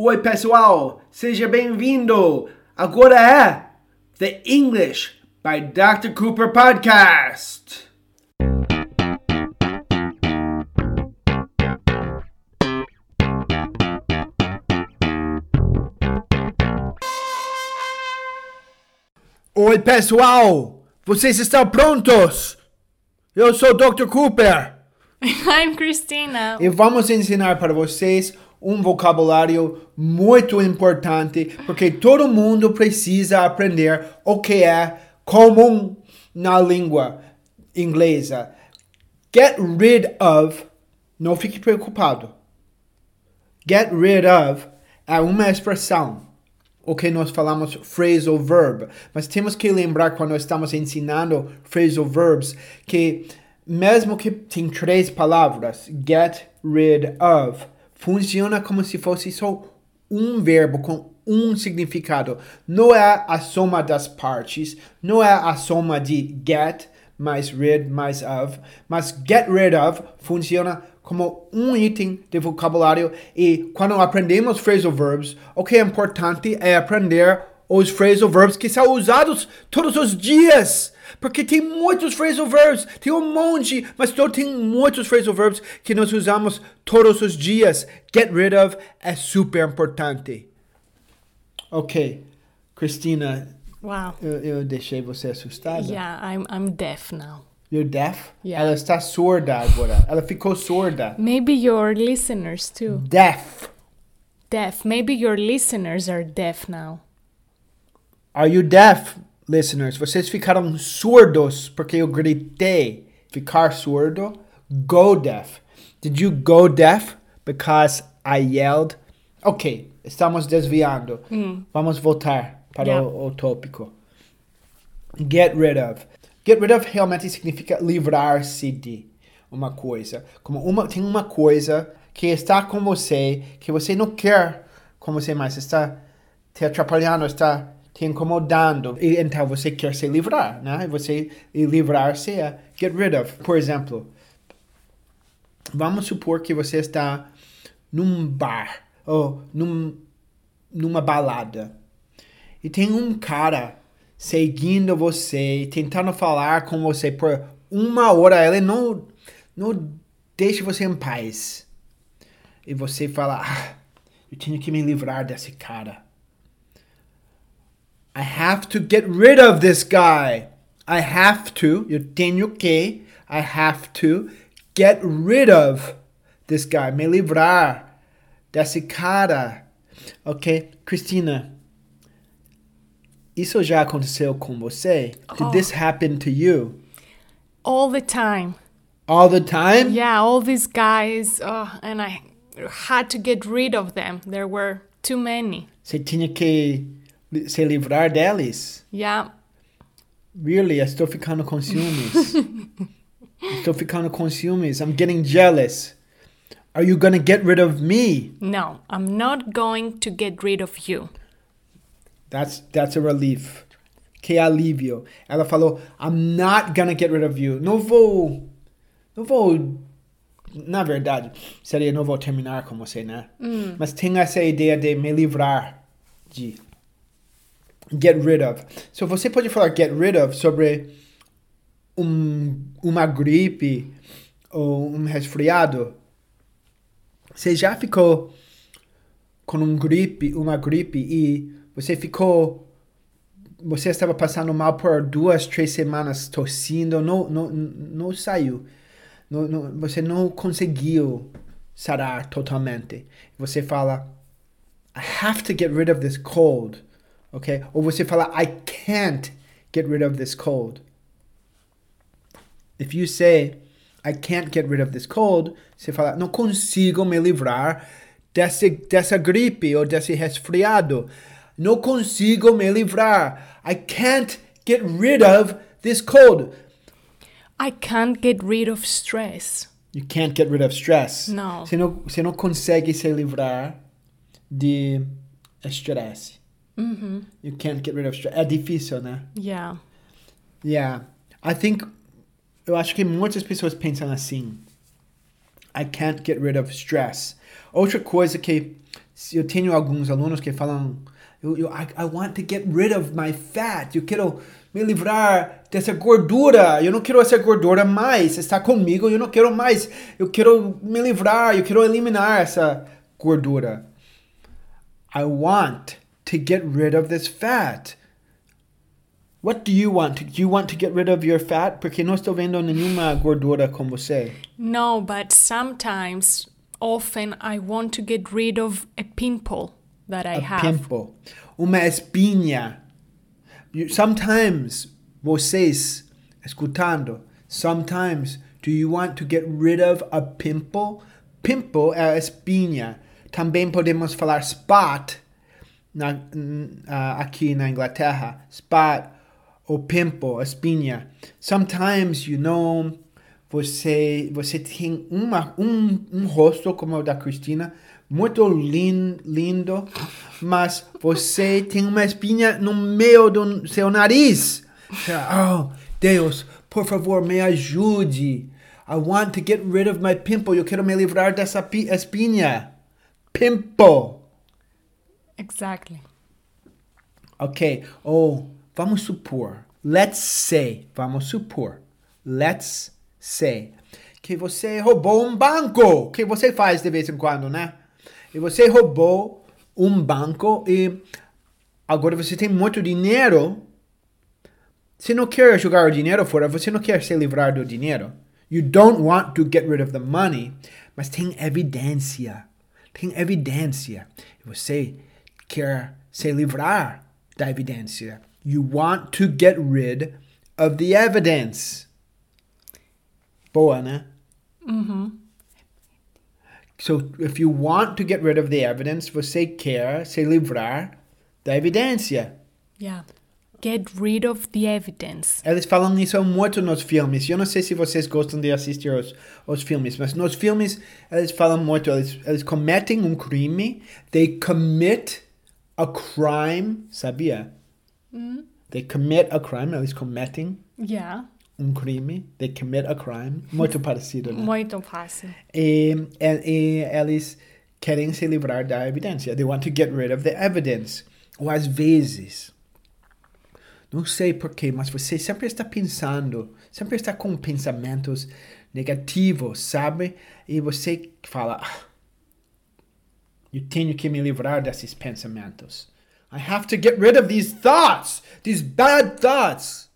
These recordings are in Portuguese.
Oi, pessoal, seja bem-vindo. Agora é The English by Dr. Cooper Podcast. Oi, pessoal, vocês estão prontos? Eu sou o Dr. Cooper. I'm Christina. E vamos ensinar para vocês um vocabulário muito importante, porque todo mundo precisa aprender o que é comum na língua inglesa. Get rid of, não fique preocupado. Get rid of é uma expressão, o que nós falamos phrasal verb, mas temos que lembrar quando estamos ensinando phrasal verbs que mesmo que tem três palavras, get rid of, funciona como se fosse só um verbo com um significado. Não é a soma das partes, não é a soma de get mais rid mais of, mas get rid of funciona como um item de vocabulário e quando aprendemos phrasal verbs, o que é importante é aprender os phrasal verbs que são usados todos os dias. Porque tem muitos phrasal verbs, tem um monte, mas só tem muitos phrasal verbs que nós usamos todos os dias. Get rid of é super importante. Ok, Cristina, Wow. eu, eu deixei você assustada. Yeah, I'm I'm deaf now. You're deaf? Yeah. Ela está surda agora. Ela ficou surda. Maybe your listeners too. Deaf. Deaf. Maybe your listeners are deaf now. Are you deaf, listeners? Vocês ficaram surdos porque eu gritei. Ficar surdo. Go deaf. Did you go deaf because I yelled? Ok, estamos desviando. Vamos voltar para Yeah. o, o tópico. Get rid of. Get rid of realmente significa livrar-se de uma coisa. Como uma, tem uma coisa que está com você, que você não quer com você mais, está te atrapalhando, está te incomodando. E então você quer se livrar, né? Você livrar-se é get rid of. Por exemplo, vamos supor que você está num bar ou num, numa balada e tem um cara seguindo você, tentando falar com você por uma hora, ele não, não deixa você em paz. E você fala, ah, eu tenho que me livrar desse cara. I have to get rid of this guy. I have to, eu tenho que, I have to get rid of this guy. Me livrar desse cara. Ok? Cristina, isso já aconteceu com você? Did oh. this happen to you? All the time. All the time? Yeah, all these guys. Oh, and I had to get rid of them. There were too many. Você tinha que se livrar deles? Yeah. Really, estou ficando com ciúmes. estou ficando com ciúmes. I'm getting jealous. Are you gonna get rid of me? No, I'm not going to get rid of you. That's that's a relief. Que alívio. Ela falou, I'm not gonna get rid of you. Não vou. Não vou. Na verdade, seria não vou terminar com você, né? Mas tem essa ideia de me livrar de. Get rid of. So você pode falar get rid of sobre um, uma gripe ou um resfriado. Você já ficou com um gripe, uma gripe e você ficou você estava passando mal por duas, três semanas tossindo, não, não, não saiu. Não, não, você não conseguiu sarar totalmente. Você fala, I have to get rid of this cold. Ok? Ou você fala, I can't get rid of this cold. If you say, I can't get rid of this cold, você fala, não consigo me livrar desse, dessa gripe ou desse resfriado. Não consigo me livrar. I can't get rid of this cold. I can't get rid of stress. You can't get rid of stress. Não. Você não, você não consegue se livrar de estresse. You can't get rid of stress. É difícil, né? Yeah. Yeah. I think. Eu acho que muitas pessoas pensam assim. I can't get rid of stress. Outra coisa que eu tenho alguns alunos que falam, eu, eu, I, I want to get rid of my fat, eu quero me livrar dessa gordura, eu não quero essa gordura mais, está comigo, eu não quero mais, eu quero me livrar, eu quero eliminar essa gordura. I want to get rid of this fat. What do you want? Do you want to get rid of your fat? Porque não estou vendo nenhuma gordura com você. No, but sometimes, often, I want to get rid of a pimple that I A have. A pimple. Uma espinha. You, sometimes, vocês escutando, sometimes, do you want to get rid of a pimple? Pimple é a espinha. Também podemos falar spot na, ah, aqui na Inglaterra. Spot ou pimple, espinha. Sometimes, you know, você, você tem uma, um, um rosto como o da Cristina, muito lin, lindo, mas você tem uma espinha no meio do seu nariz. Oh, Deus, por favor, me ajude. I want to get rid of my pimple. Eu quero me livrar dessa pi- espinha. Pimple. Exactly. Ok. Ou vamos supor. Let's say. Vamos supor. Let's say. Que você roubou um banco. Que você faz de vez em quando, né? E você roubou um banco e agora você tem muito dinheiro. Você não quer jogar o dinheiro fora. Você não quer se livrar do dinheiro. You don't want to get rid of the money. Mas tem evidência. Tem evidência. E você quer se livrar da evidência. You want to get rid of the evidence. Boa, né? So, if you want to get rid of the evidence, você quer se livrar da evidência. Yeah. Get rid of the evidence. Eles falam isso muito nos filmes. Eu não sei se vocês gostam de assistir os, os filmes, mas nos filmes eles falam muito. Eles, eles cometem um crime. They commit a crime. Sabia? They commit a crime. Eles cometem Yeah. um crime. They commit a crime. Muito parecido, né? Muito fácil. E, e, e eles querem se livrar da evidência. They want to get rid of the evidence. Ou às vezes, não sei porquê, mas você sempre está pensando, sempre está com pensamentos negativos, sabe? E você fala, "Ah, eu tenho que me livrar desses pensamentos. I have to get rid of these thoughts, these bad thoughts.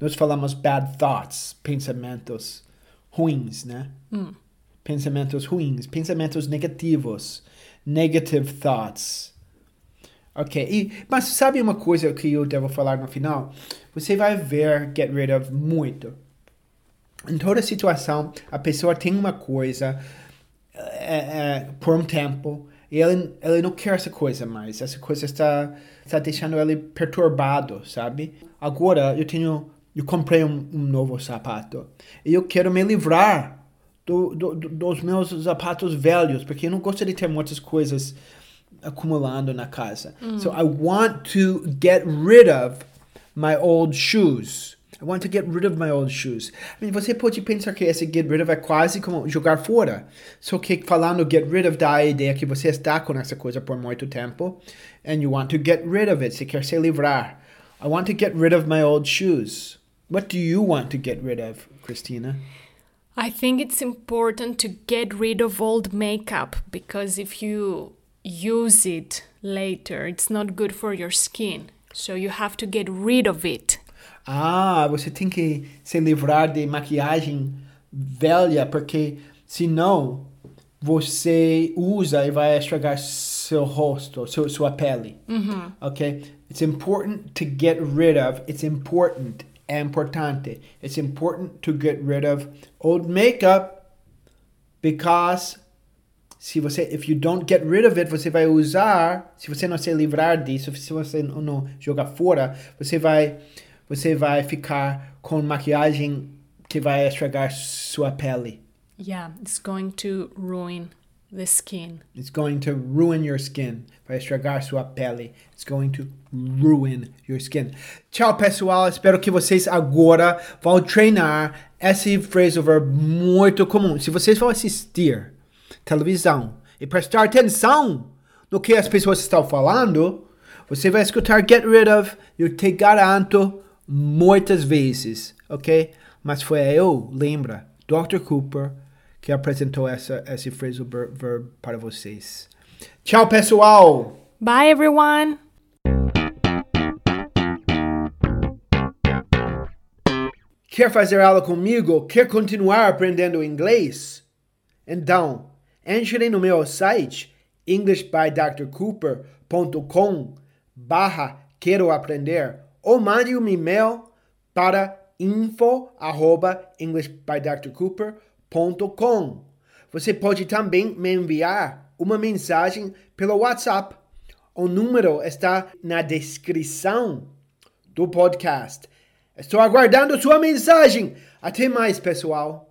Nós falamos bad thoughts, pensamentos ruins, né? Pensamentos ruins, pensamentos negativos, negative thoughts. Ok, e, mas sabe uma coisa que eu devo falar no final? Você vai ver get rid of muito. Em toda situação, a pessoa tem uma coisa é, é, por um tempo e ele, ele não quer essa coisa mais. Essa coisa está, está deixando ele perturbado, sabe? Agora eu tenho, eu comprei um, um novo sapato e eu quero me livrar do, do, do- dos meus sapatos velhos, porque eu não gosto de ter muitas coisas acumulando na casa. So I want to get rid of my old shoes. I want to get rid of my old shoes. I mean, você pode pensar que esse get rid of é quase como jogar fora. Só que falando get rid of dá a ideia que você está com essa coisa por muito tempo and you want to get rid of it. Você quer se livrar. I want to get rid of my old shoes. What do you want to get rid of, Christina? I think it's important to get rid of old makeup because if you use it later, it's not good for your skin. So you have to get rid of it. Ah, você tem que se livrar de maquiagem velha, porque senão você usa e vai estragar seu rosto, seu, sua pele. Okay? It's important to get rid of. It's important. É importante. It's important to get rid of old makeup because se você if you don't get rid of it, você vai usar, se você não se livrar disso, se você não jogar fora, você vai você vai ficar com maquiagem que vai estragar sua pele. Yeah, it's going to ruin the skin. It's going to ruin your skin. Vai estragar sua pele. It's going to ruin your skin. Tchau, pessoal. Espero que vocês agora vão treinar esse phrasal verb muito comum. Se vocês vão assistir televisão e prestar atenção no que as pessoas estão falando, você vai escutar Get Rid of, eu te garanto, muitas vezes, ok? Mas foi eu, lembra, Dr. Cooper, que apresentou essa, esse phrasal verb para vocês. Tchau, pessoal! Bye, everyone! Quer fazer aula comigo? Quer continuar aprendendo inglês? Então, entre no meu site englishbydrcooper.com barra quero aprender ou mande um e-mail para info arroba englishbydrcooper.com Você pode também me enviar uma mensagem pelo WhatsApp. O número está na descrição do podcast. Estou aguardando sua mensagem. Até mais, pessoal.